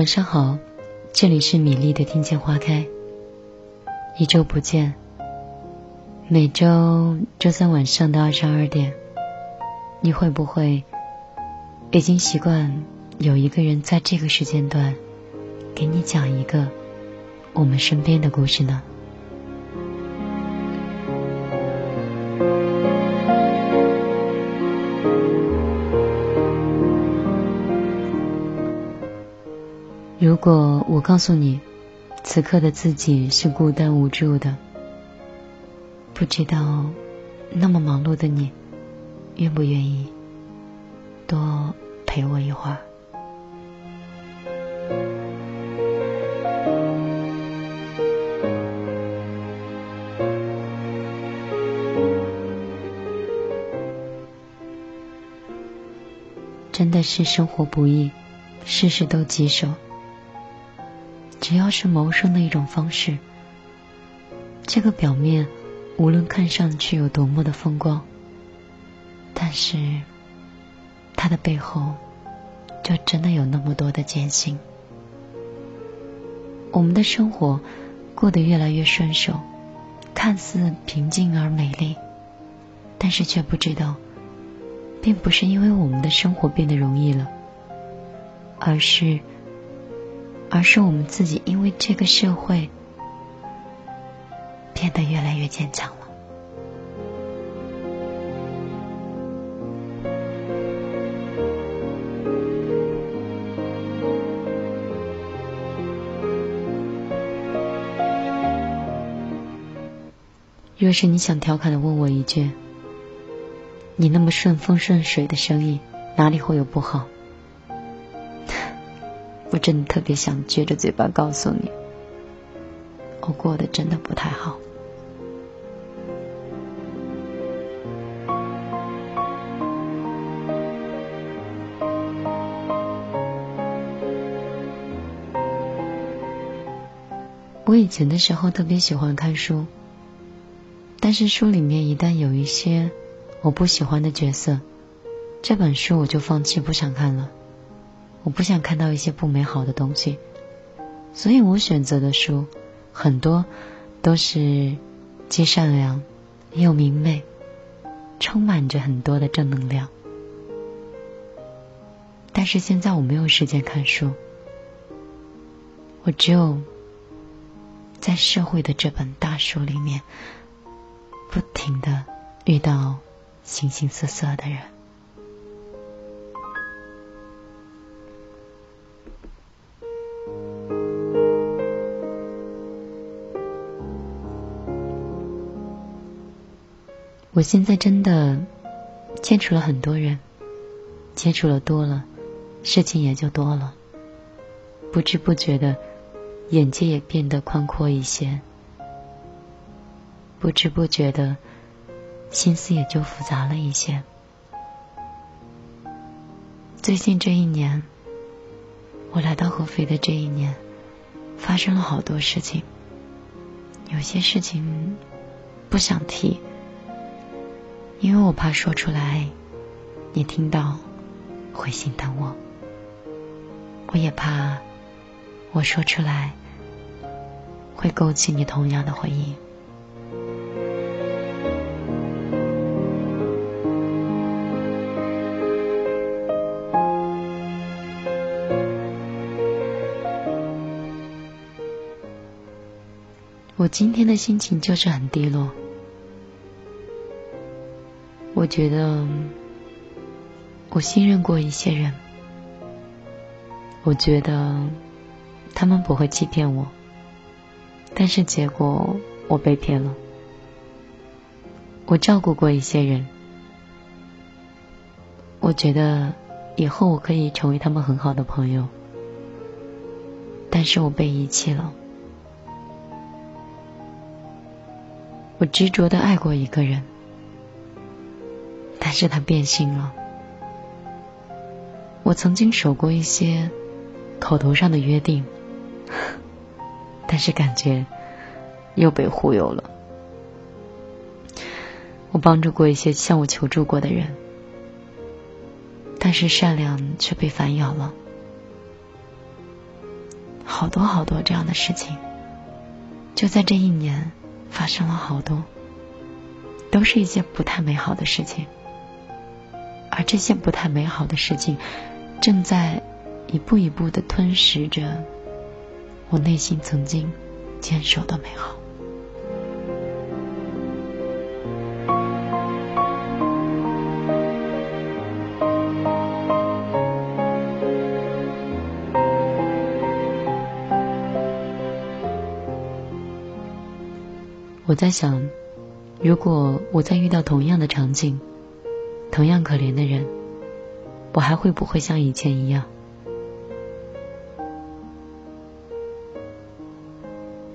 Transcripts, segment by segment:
晚上好，这里是米粒的听见花开。一周不见，每周周三晚上的二十二点，你会不会已经习惯有一个人在这个时间段给你讲一个我们身边的故事呢？如果我告诉你，此刻的自己是孤单无助的，不知道那么忙碌的你，愿不愿意多陪我一会儿？真的是生活不易，事事都棘手。只要是谋生的一种方式，这个表面无论看上去有多么的风光，但是它的背后就真的有那么多的艰辛。我们的生活过得越来越顺手，看似平静而美丽，但是却不知道，并不是因为我们的生活变得容易了，而是。而是我们自己，因为这个社会变得越来越坚强了。若是你想调侃的问我一句：“你那么顺风顺水的生意，哪里会有不好？”我真的特别想撅着嘴巴告诉你，我过得真的不太好。我以前的时候特别喜欢看书，但是书里面一旦有一些我不喜欢的角色，这本书我就放弃，不想看了。我不想看到一些不美好的东西，所以我选择的书很多都是既善良又明媚，充满着很多的正能量。但是现在我没有时间看书，我只有在社会的这本大书里面，不停的遇到形形色色的人。我现在真的接触了很多人，接触了多了，事情也就多了，不知不觉的眼界也变得宽阔一些，不知不觉的心思也就复杂了一些。最近这一年，我来到合肥的这一年，发生了好多事情，有些事情不想提。因为我怕说出来，你听到会心疼我；我也怕我说出来会勾起你同样的回忆。我今天的心情就是很低落。我觉得我信任过一些人，我觉得他们不会欺骗我，但是结果我被骗了。我照顾过一些人，我觉得以后我可以成为他们很好的朋友，但是我被遗弃了。我执着的爱过一个人。还是他变心了。我曾经守过一些口头上的约定，但是感觉又被忽悠了。我帮助过一些向我求助过的人，但是善良却被反咬了。好多好多这样的事情，就在这一年发生了好多，都是一些不太美好的事情，而这些不太美好的事情，正在一步一步的吞噬着我内心曾经坚守的美好。我在想，如果我再遇到同样的场景，同样可怜的人，我还会不会像以前一样？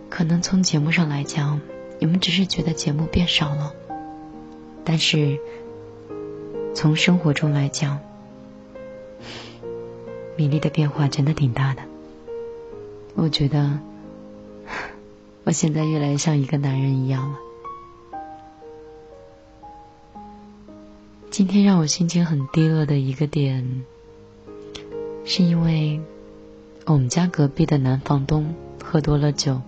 可能从节目上来讲，你们只是觉得节目变少了，但是从生活中来讲，米粒的变化真的挺大的。我觉得。我现在越来越像一个男人一样了。今天让我心情很低落的一个点，是因为我们家隔壁的男房东喝多了酒，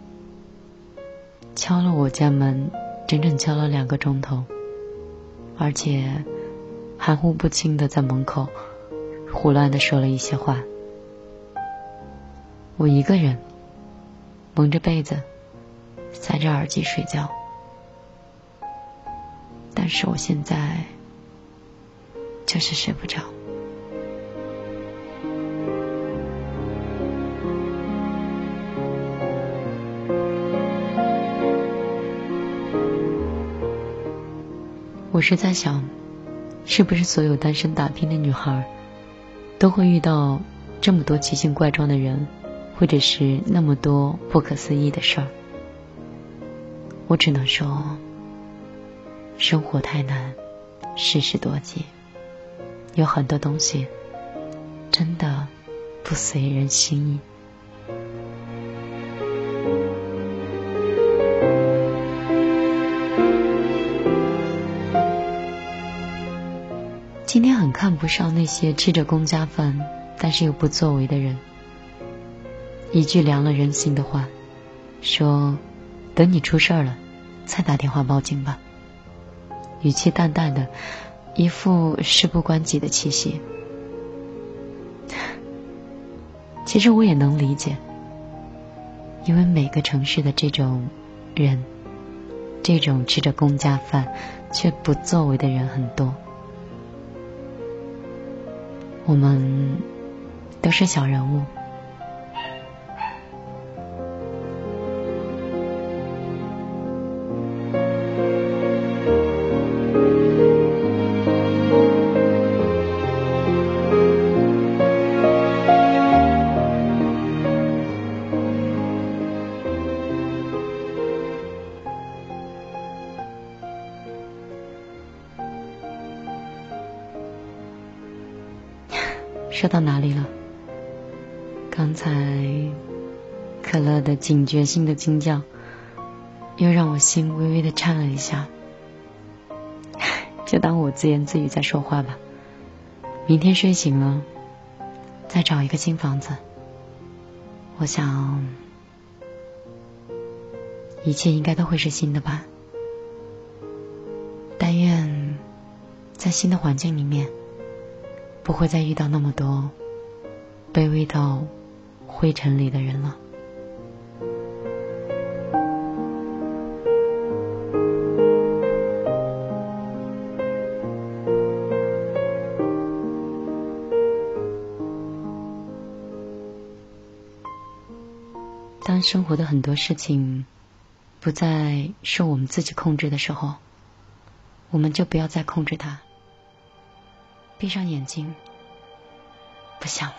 敲了我家门，整整敲了两个钟头，而且含糊不清的在门口胡乱的说了一些话。我一个人蒙着被子。塞着耳机睡觉，但是我现在就是睡不着。我是在想，是不是所有单身打拼的女孩都会遇到这么多奇形怪状的人，或者是那么多不可思议的事儿？我只能说，生活太难，世事多艰，有很多东西真的不随人心意。今天很看不上那些吃着公家饭但是又不作为的人，一句凉了人心的话，说。等你出事了，再打电话报警吧。语气淡淡的，一副事不关己的气息。其实我也能理解，因为每个城市的这种人，这种吃着公家饭却不作为的人很多。我们都是小人物。说到哪里了？刚才可乐的警觉性的惊叫，又让我心微微的颤了一下。就当我自言自语在说话吧。明天睡醒了，再找一个新房子。我想，一切应该都会是新的吧。但愿在新的环境里面。不会再遇到那么多卑微到灰尘里的人了。当生活的很多事情不再受我们自己控制的时候，我们就不要再控制它。闭上眼睛，不想了。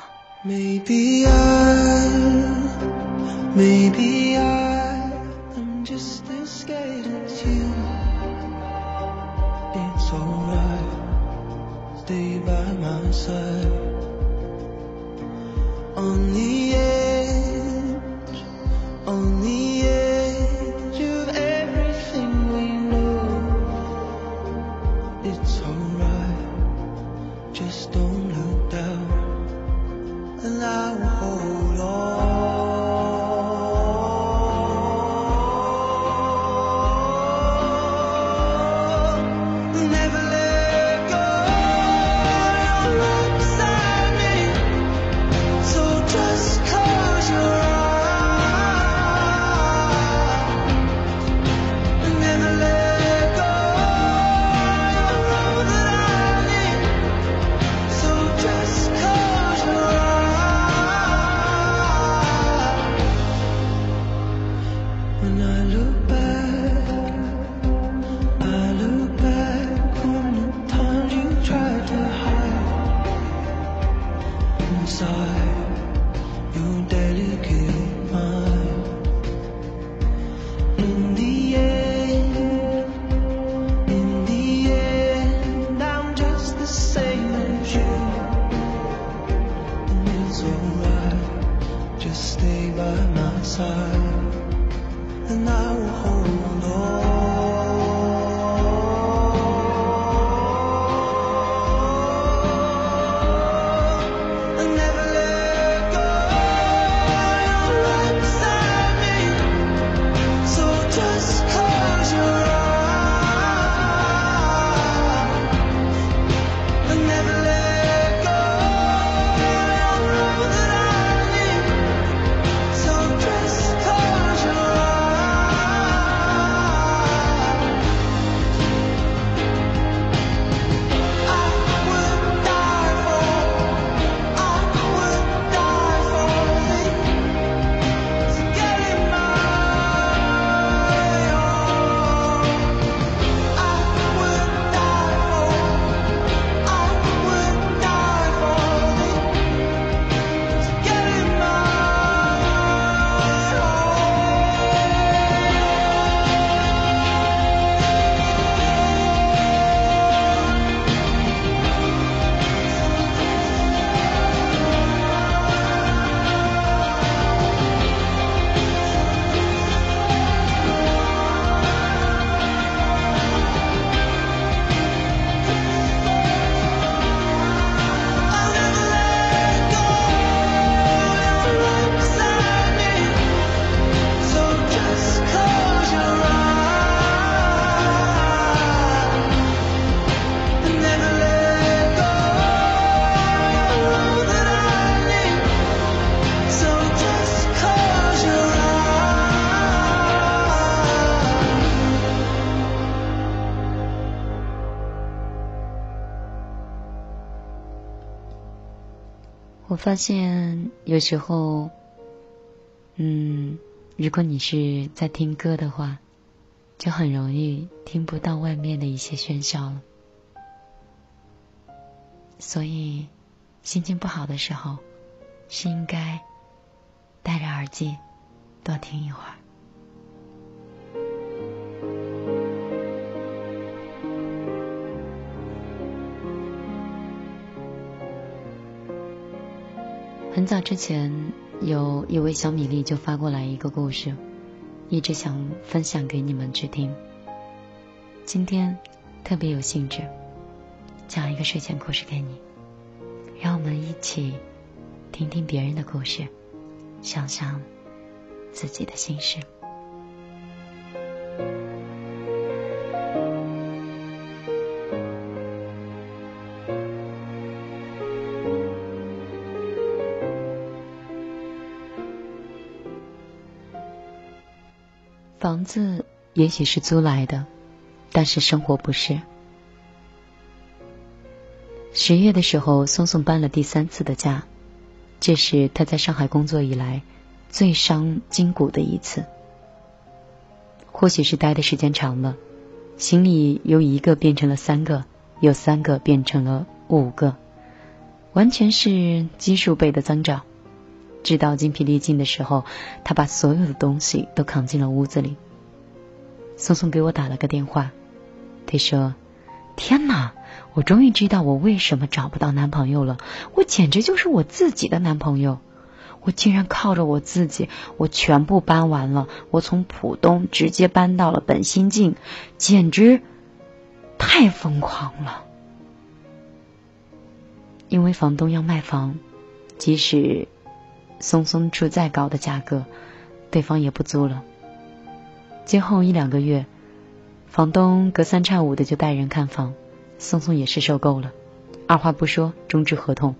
发现有时候，嗯，如果你是在听歌的话，就很容易听不到外面的一些喧嚣了。所以，心情不好的时候，是应该戴着耳机多听一会儿。很早之前，有一位小米粒就发过来一个故事，一直想分享给你们去听。今天特别有兴致，讲一个睡前故事给你，让我们一起听听别人的故事，想想自己的心事。房子也许是租来的，但是生活不是。十月的时候，松松搬了第三次的家，这是他在上海工作以来最伤筋骨的一次。或许是待的时间长了，行李由一个变成了三个，由三个变成了五个，完全是基数倍的增长。直到精疲力尽的时候，他把所有的东西都扛进了屋子里。松松给我打了个电话，他说：“天哪，我终于知道我为什么找不到男朋友了。我简直就是我自己的男朋友，我竟然靠着我自己，我全部搬完了。我从浦东直接搬到了本心境，简直太疯狂了。因为房东要卖房，即使……”松松出再高的价格，对方也不租了。今后一两个月，房东隔三差五的就带人看房，松松也是受够了，二话不说终止合同，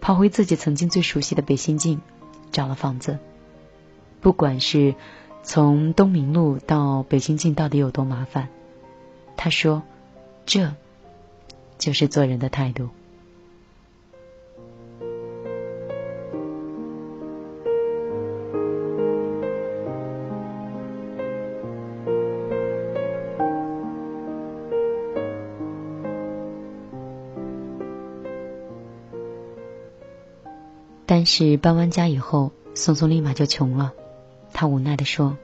跑回自己曾经最熟悉的北新泾，找了房子。不管是从东明路到北新泾到底有多麻烦，他说，这就是做人的态度。是搬完家以后，松松立马就穷了。他无奈的说：“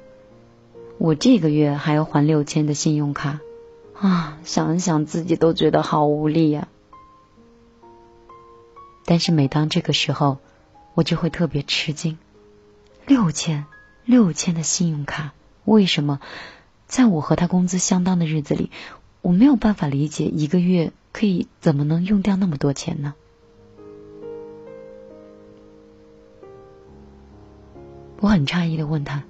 我这个月还要还六千的信用卡啊，想想自己都觉得好无力呀。”但是每当这个时候，我就会特别吃惊：六千，六千的信用卡，为什么在我和他工资相当的日子里，我没有办法理解一个月可以怎么能用掉那么多钱呢？我很诧异的问他：“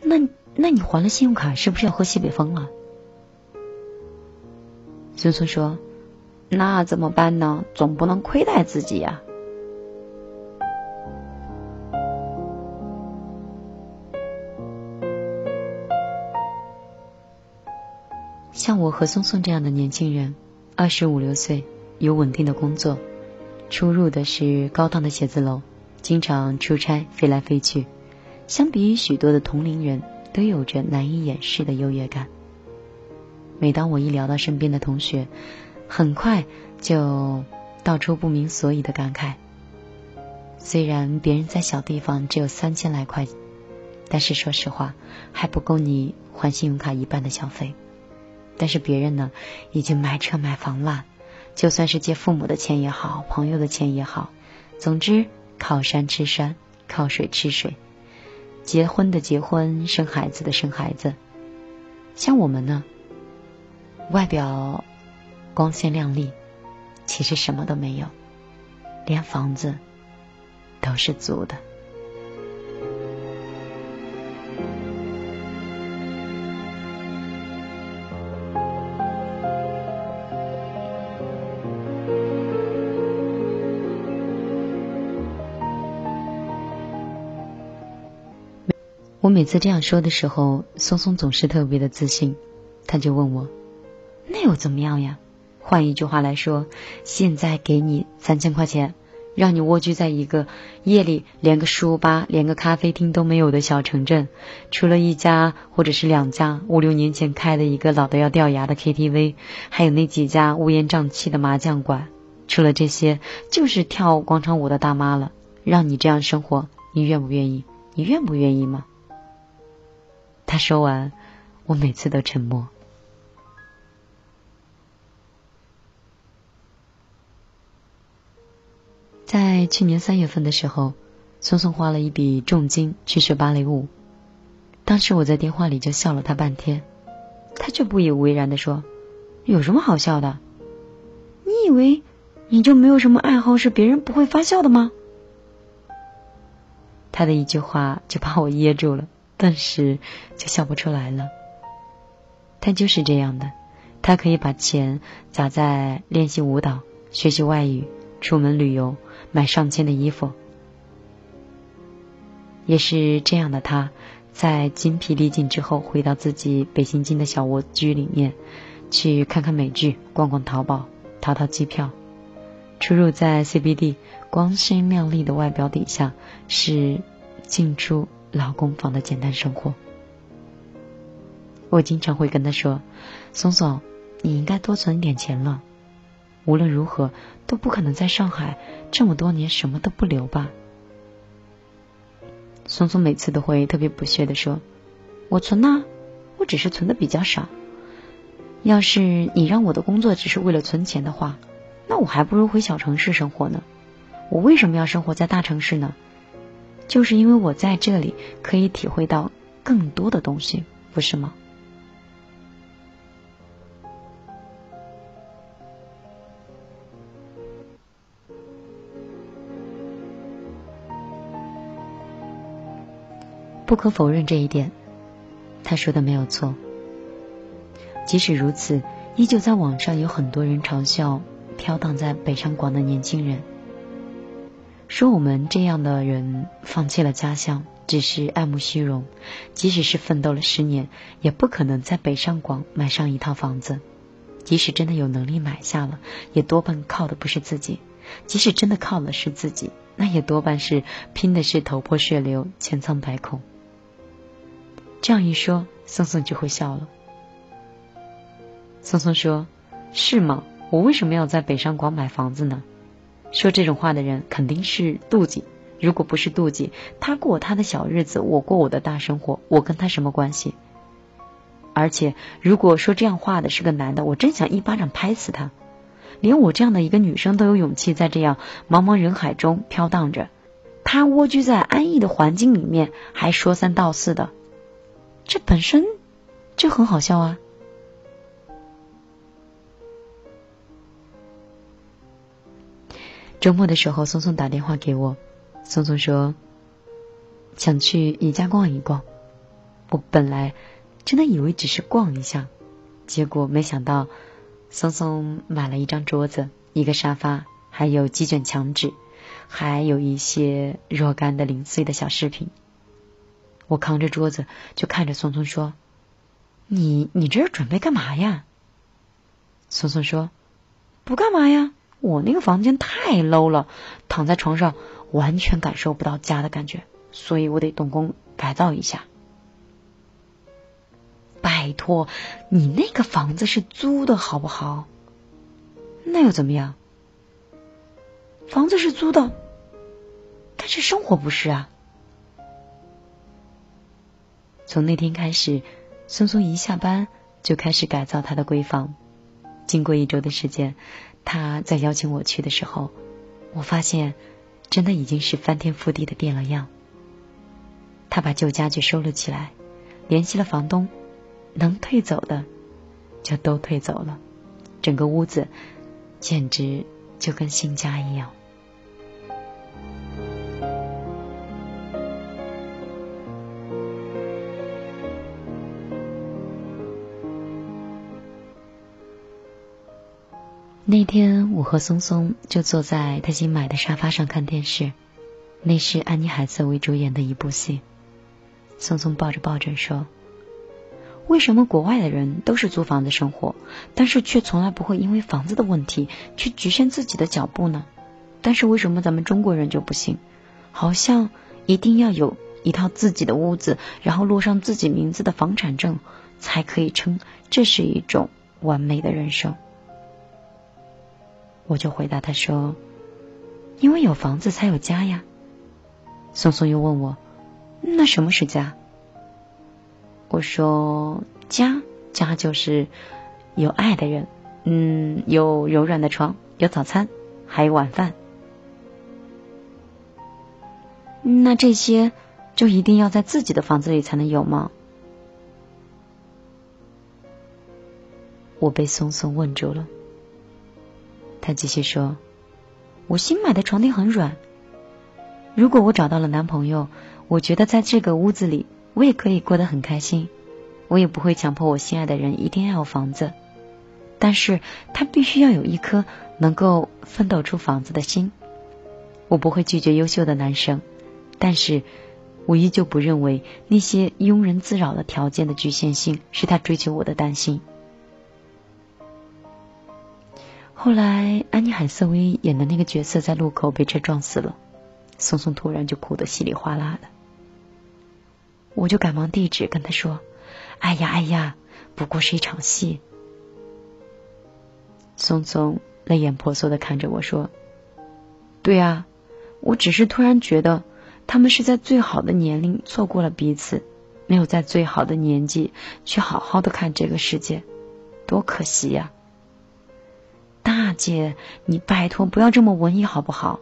那那你还了信用卡，是不是要喝西北风了？”孙孙说。那怎么办呢？总不能亏待自己呀。像我和松松这样的年轻人，二十五六岁，有稳定的工作，出入的是高档的写字楼，经常出差飞来飞去，相比于许多的同龄人，都有着难以掩饰的优越感。每当我一聊到身边的同学，很快就道出不明所以的感慨。虽然别人在小地方只有三千来块，但是说实话还不够你还信用卡一半的消费。但是别人呢，已经买车买房了，就算是借父母的钱也好，朋友的钱也好，总之靠山吃山，靠水吃水，结婚的结婚，生孩子的生孩子。像我们呢，外表。光鲜亮丽，其实什么都没有，连房子都是租的。我每次这样说的时候，松松总是特别的自信，他就问我：“那又怎么样呀？”换一句话来说，现在给你三千块钱，让你蜗居在一个夜里连个书吧、连个咖啡厅都没有的小城镇，除了一家或者是两家五六年前开的一个老的要掉牙的 KTV，还有那几家乌烟瘴气的麻将馆，除了这些就是跳广场舞的大妈了。让你这样生活，你愿不愿意？你愿不愿意吗？他说完，我每次都沉默。在去年三月份的时候，松松花了一笔重金去学芭蕾舞。当时我在电话里就笑了他半天，他却不以为然的说：“有什么好笑的？你以为你就没有什么爱好是别人不会发笑的吗？”他的一句话就把我噎住了，顿时就笑不出来了。他就是这样的，他可以把钱砸在练习舞蹈、学习外语、出门旅游。买上千的衣服，也是这样的。他在精疲力尽之后，回到自己北京京的小蜗居里面，去看看美剧，逛逛淘宝，淘淘机票。出入在 CBD，光鲜亮丽的外表底下，是进出老公房的简单生活。我经常会跟他说：“松松，你应该多存点钱了。”无论如何都不可能在上海这么多年什么都不留吧。松松每次都会特别不屑的说：“我存呐，我只是存的比较少。要是你让我的工作只是为了存钱的话，那我还不如回小城市生活呢。我为什么要生活在大城市呢？就是因为我在这里可以体会到更多的东西，不是吗？”不可否认这一点，他说的没有错。即使如此，依旧在网上有很多人嘲笑飘荡在北上广的年轻人，说我们这样的人放弃了家乡，只是爱慕虚荣，即使是奋斗了十年，也不可能在北上广买上一套房子。即使真的有能力买下了，也多半靠的不是自己；即使真的靠的是自己，那也多半是拼的是头破血流、千疮百孔。这样一说，松松就会笑了。松松说：“是吗？我为什么要在北上广买房子呢？”说这种话的人肯定是妒忌，如果不是妒忌，他过他的小日子，我过我的大生活，我跟他什么关系？而且，如果说这样话的是个男的，我真想一巴掌拍死他。连我这样的一个女生都有勇气在这样茫茫人海中飘荡着，他蜗居在安逸的环境里面，还说三道四的，这本身就很好笑啊。周末的时候，松松打电话给我，松松说想去宜家逛一逛。我本来真的以为只是逛一下，结果没想到松松买了一张桌子、一个沙发，还有几卷墙纸，还有一些若干的零碎的小饰品。我扛着桌子就看着松松说：“你你这是准备干嘛呀？”松松说：“不干嘛呀。”我那个房间太 low 了，躺在床上完全感受不到家的感觉，所以我得动工改造一下。拜托，你那个房子是租的好不好？那又怎么样？房子是租的，但是生活不是啊。从那天开始，松松一下班就开始改造他的闺房，经过一周的时间。他在邀请我去的时候，我发现真的已经是翻天覆地的变了样。他把旧家具收了起来，联系了房东，能退走的就都退走了，整个屋子简直就跟新家一样。那天，我和松松就坐在他新买的沙发上看电视，那是安妮海瑟薇主演的一部戏。松松抱着抱枕说：“为什么国外的人都是租房子生活，但是却从来不会因为房子的问题去局限自己的脚步呢？但是为什么咱们中国人就不行？好像一定要有一套自己的屋子，然后落上自己名字的房产证，才可以称这是一种完美的人生。”我就回答他说：“因为有房子才有家呀。”松松又问我：“那什么是家？”我说：“家，家就是有爱的人，嗯，有柔软的床，有早餐，还有晚饭。那这些就一定要在自己的房子里才能有吗？”我被松松问住了。他继续说：“我新买的床垫很软。如果我找到了男朋友，我觉得在这个屋子里，我也可以过得很开心。我也不会强迫我心爱的人一定要有房子，但是他必须要有一颗能够奋斗出房子的心。我不会拒绝优秀的男生，但是我依旧不认为那些庸人自扰的条件的局限性是他追求我的担心。”后来，安妮海瑟薇演的那个角色在路口被车撞死了，松松突然就哭得稀里哗啦的。我就赶忙递纸跟他说：“哎呀哎呀，不过是一场戏。”松松泪眼婆娑的看着我说：“对啊，我只是突然觉得他们是在最好的年龄错过了彼此，没有在最好的年纪去好好的看这个世界，多可惜呀。”姐，你拜托不要这么文艺好不好？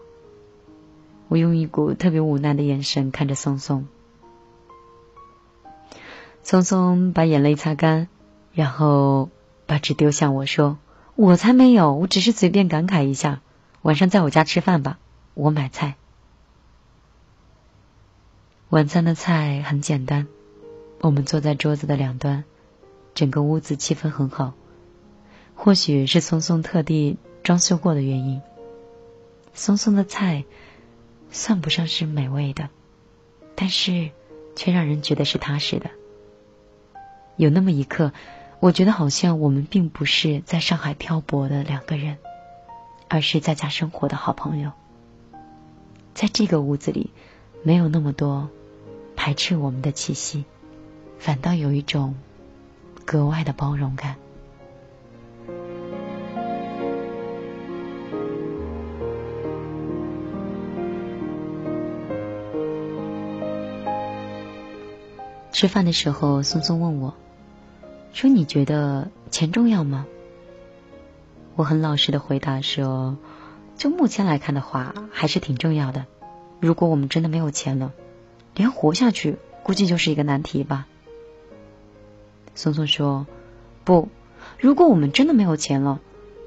我用一股特别无奈的眼神看着松松。松松把眼泪擦干，然后把纸丢向我说：“我才没有，我只是随便感慨一下。晚上在我家吃饭吧，我买菜。晚餐的菜很简单，我们坐在桌子的两端，整个屋子气氛很好。”或许是松松特地装修过的原因，松松的菜算不上是美味的，但是却让人觉得是踏实的。有那么一刻，我觉得好像我们并不是在上海漂泊的两个人，而是在家生活的好朋友。在这个屋子里，没有那么多排斥我们的气息，反倒有一种格外的包容感。吃饭的时候，松松问我，说：“你觉得钱重要吗？”我很老实的回答说：“就目前来看的话，还是挺重要的。如果我们真的没有钱了，连活下去估计就是一个难题吧。”松松说：“不，如果我们真的没有钱了，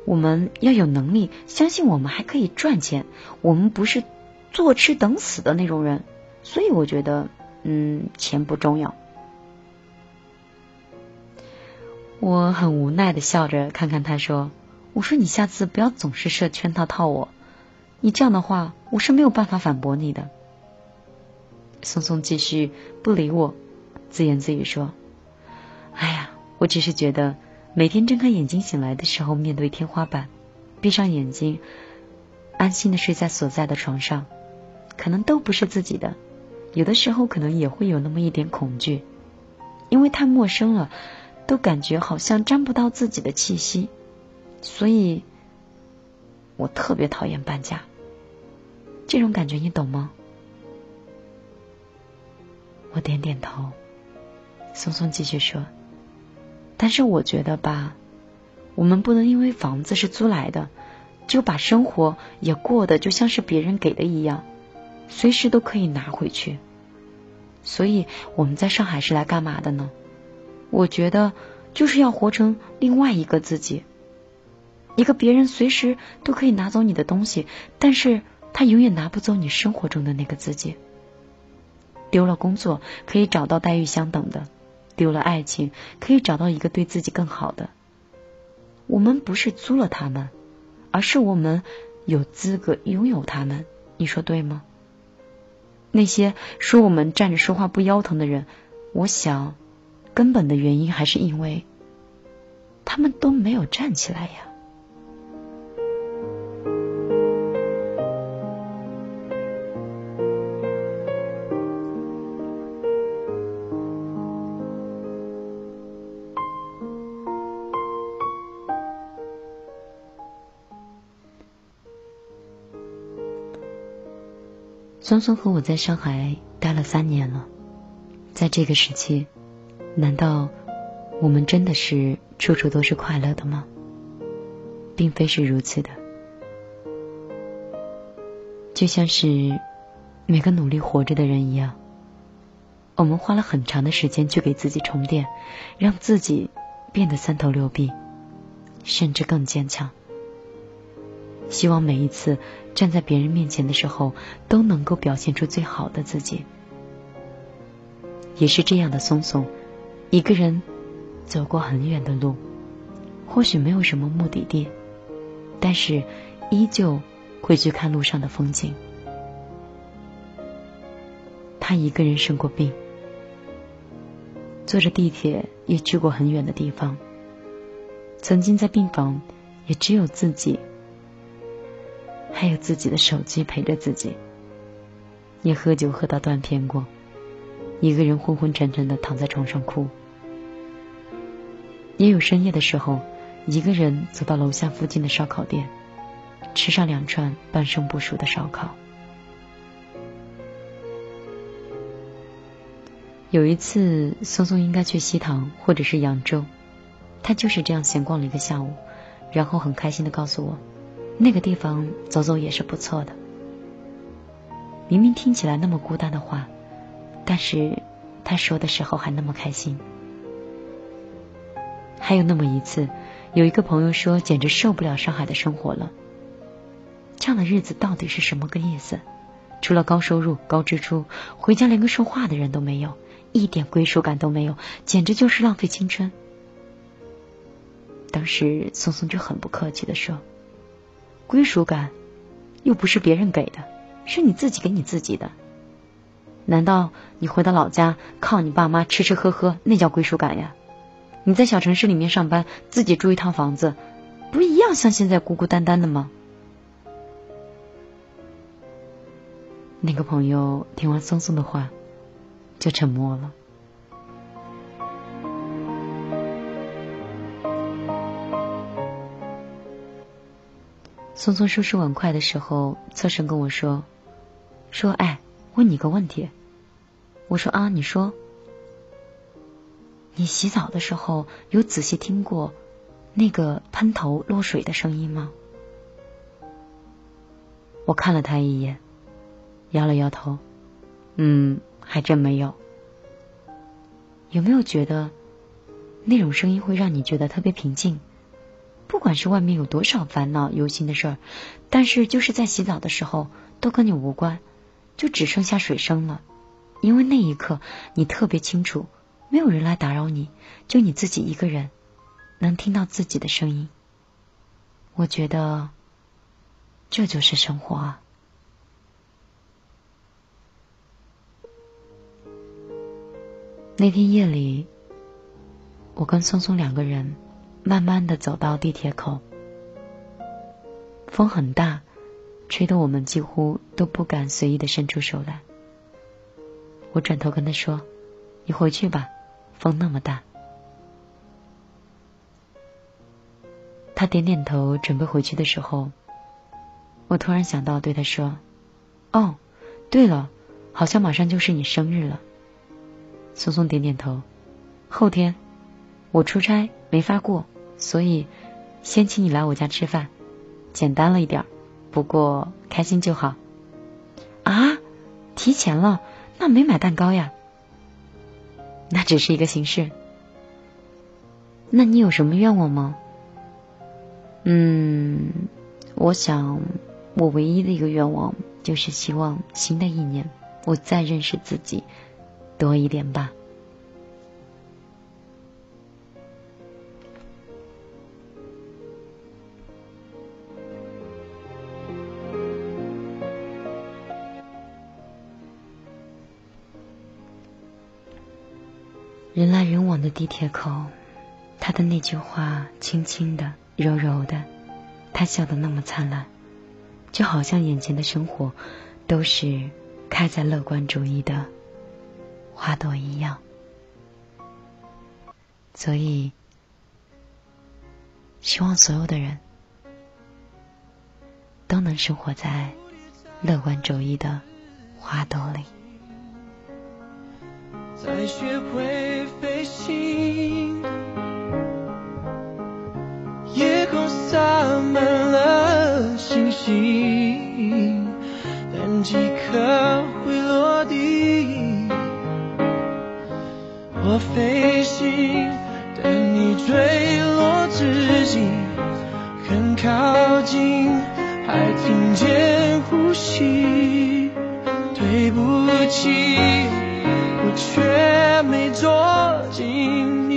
我们要有能力，相信我们还可以赚钱。我们不是坐吃等死的那种人，所以我觉得，嗯，钱不重要。”我很无奈的笑着看看他，说：“我说你下次不要总是设圈套套我，你这样的话我是没有办法反驳你的。”松松继续不理我，自言自语说：“哎呀，我只是觉得每天睁开眼睛醒来的时候，面对天花板，闭上眼睛，安心的睡在所在的床上，可能都不是自己的，有的时候可能也会有那么一点恐惧，因为太陌生了。”都感觉好像沾不到自己的气息，所以我特别讨厌搬家。这种感觉你懂吗？我点点头。松松继续说：“但是我觉得吧，我们不能因为房子是租来的，就把生活也过得就像是别人给的一样，随时都可以拿回去。所以我们在上海是来干嘛的呢？”我觉得就是要活成另外一个自己，一个别人随时都可以拿走你的东西，但是他永远拿不走你生活中的那个自己。丢了工作可以找到待遇相等的，丢了爱情可以找到一个对自己更好的。我们不是租了他们，而是我们有资格拥有他们。你说对吗？那些说我们站着说话不腰疼的人，我想。根本的原因还是因为他们都没有站起来呀。松松和我在上海待了三年了，在这个时期。难道我们真的是处处都是快乐的吗？并非是如此的。就像是每个努力活着的人一样，我们花了很长的时间去给自己充电，让自己变得三头六臂，甚至更坚强。希望每一次站在别人面前的时候，都能够表现出最好的自己。也是这样的，松松。一个人走过很远的路，或许没有什么目的地，但是依旧会去看路上的风景。他一个人生过病，坐着地铁也去过很远的地方。曾经在病房，也只有自己，还有自己的手机陪着自己。也喝酒喝到断片过，一个人昏昏沉沉的躺在床上哭。也有深夜的时候，一个人走到楼下附近的烧烤店，吃上两串半生不熟的烧烤。有一次，松松应该去西塘或者是扬州，他就是这样闲逛了一个下午，然后很开心的告诉我，那个地方走走也是不错的。明明听起来那么孤单的话，但是他说的时候还那么开心。还有那么一次，有一个朋友说简直受不了上海的生活了。这样的日子到底是什么个意思？除了高收入、高支出，回家连个说话的人都没有，一点归属感都没有，简直就是浪费青春。当时松松就很不客气的说：“归属感又不是别人给的，是你自己给你自己的。难道你回到老家靠你爸妈吃吃喝喝，那叫归属感呀？”你在小城市里面上班，自己住一套房子，不一样像现在孤孤单单的吗？那个朋友听完松松的话，就沉默了。松松收拾碗筷的时候，侧身跟我说：“说，哎，问你个问题。”我说：“啊，你说。”你洗澡的时候有仔细听过那个喷头落水的声音吗？我看了他一眼，摇了摇头，嗯，还真没有。有没有觉得那种声音会让你觉得特别平静？不管是外面有多少烦恼、忧心的事儿，但是就是在洗澡的时候都跟你无关，就只剩下水声了。因为那一刻你特别清楚。没有人来打扰你，就你自己一个人能听到自己的声音。我觉得这就是生活啊。那天夜里，我跟松松两个人慢慢的走到地铁口，风很大，吹得我们几乎都不敢随意的伸出手来。我转头跟他说：“你回去吧。”风那么大，他点点头，准备回去的时候，我突然想到对他说：“哦，对了，好像马上就是你生日了。”松松点点头。后天我出差没法过，所以先请你来我家吃饭，简单了一点，不过开心就好。啊，提前了，那没买蛋糕呀？那只是一个形式。那你有什么愿望吗？嗯，我想我唯一的一个愿望就是希望新的一年我再认识自己多一点吧。人来人往的地铁口，他的那句话轻轻的、柔柔的，他笑得那么灿烂，就好像眼前的生活都是开在乐观主义的花朵一样。所以，希望所有的人都能生活在乐观主义的花朵里。才学会飞行，夜空洒满了星星，但几颗会落地。我飞行，等你坠落之际，很靠近，还听见呼吸。对不起。却没捉紧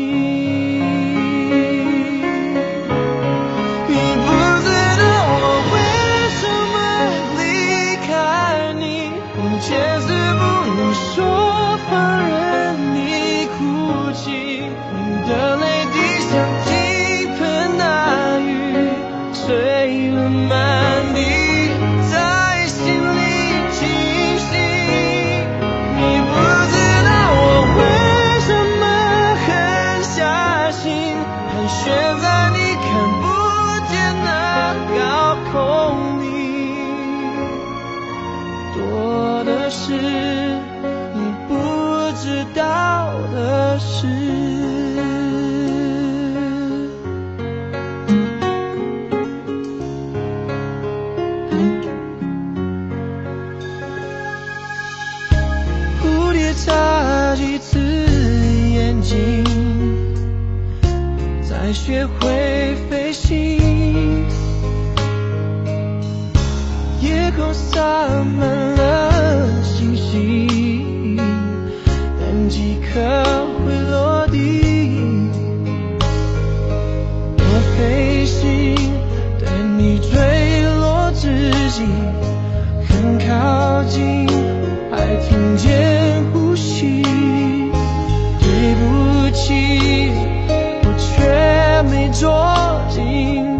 我却没捉紧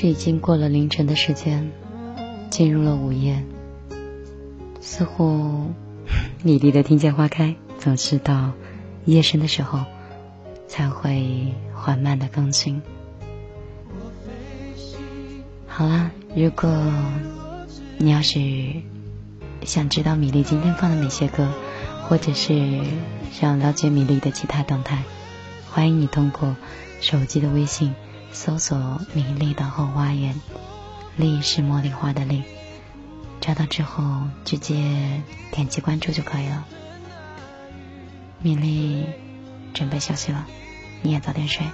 是已经过了凌晨的时间，进入了午夜。似乎 米粒的听见花开，总是到夜深的时候才会缓慢的更新。好啦，如果你要是想知道米粒今天放的哪些歌，或者是想了解米粒的其他动态，欢迎你通过手机的微信搜索“米粒的后花园”，粒是茉莉花的粒，找到之后直接点击关注就可以了。米粒准备休息了，你也早点睡。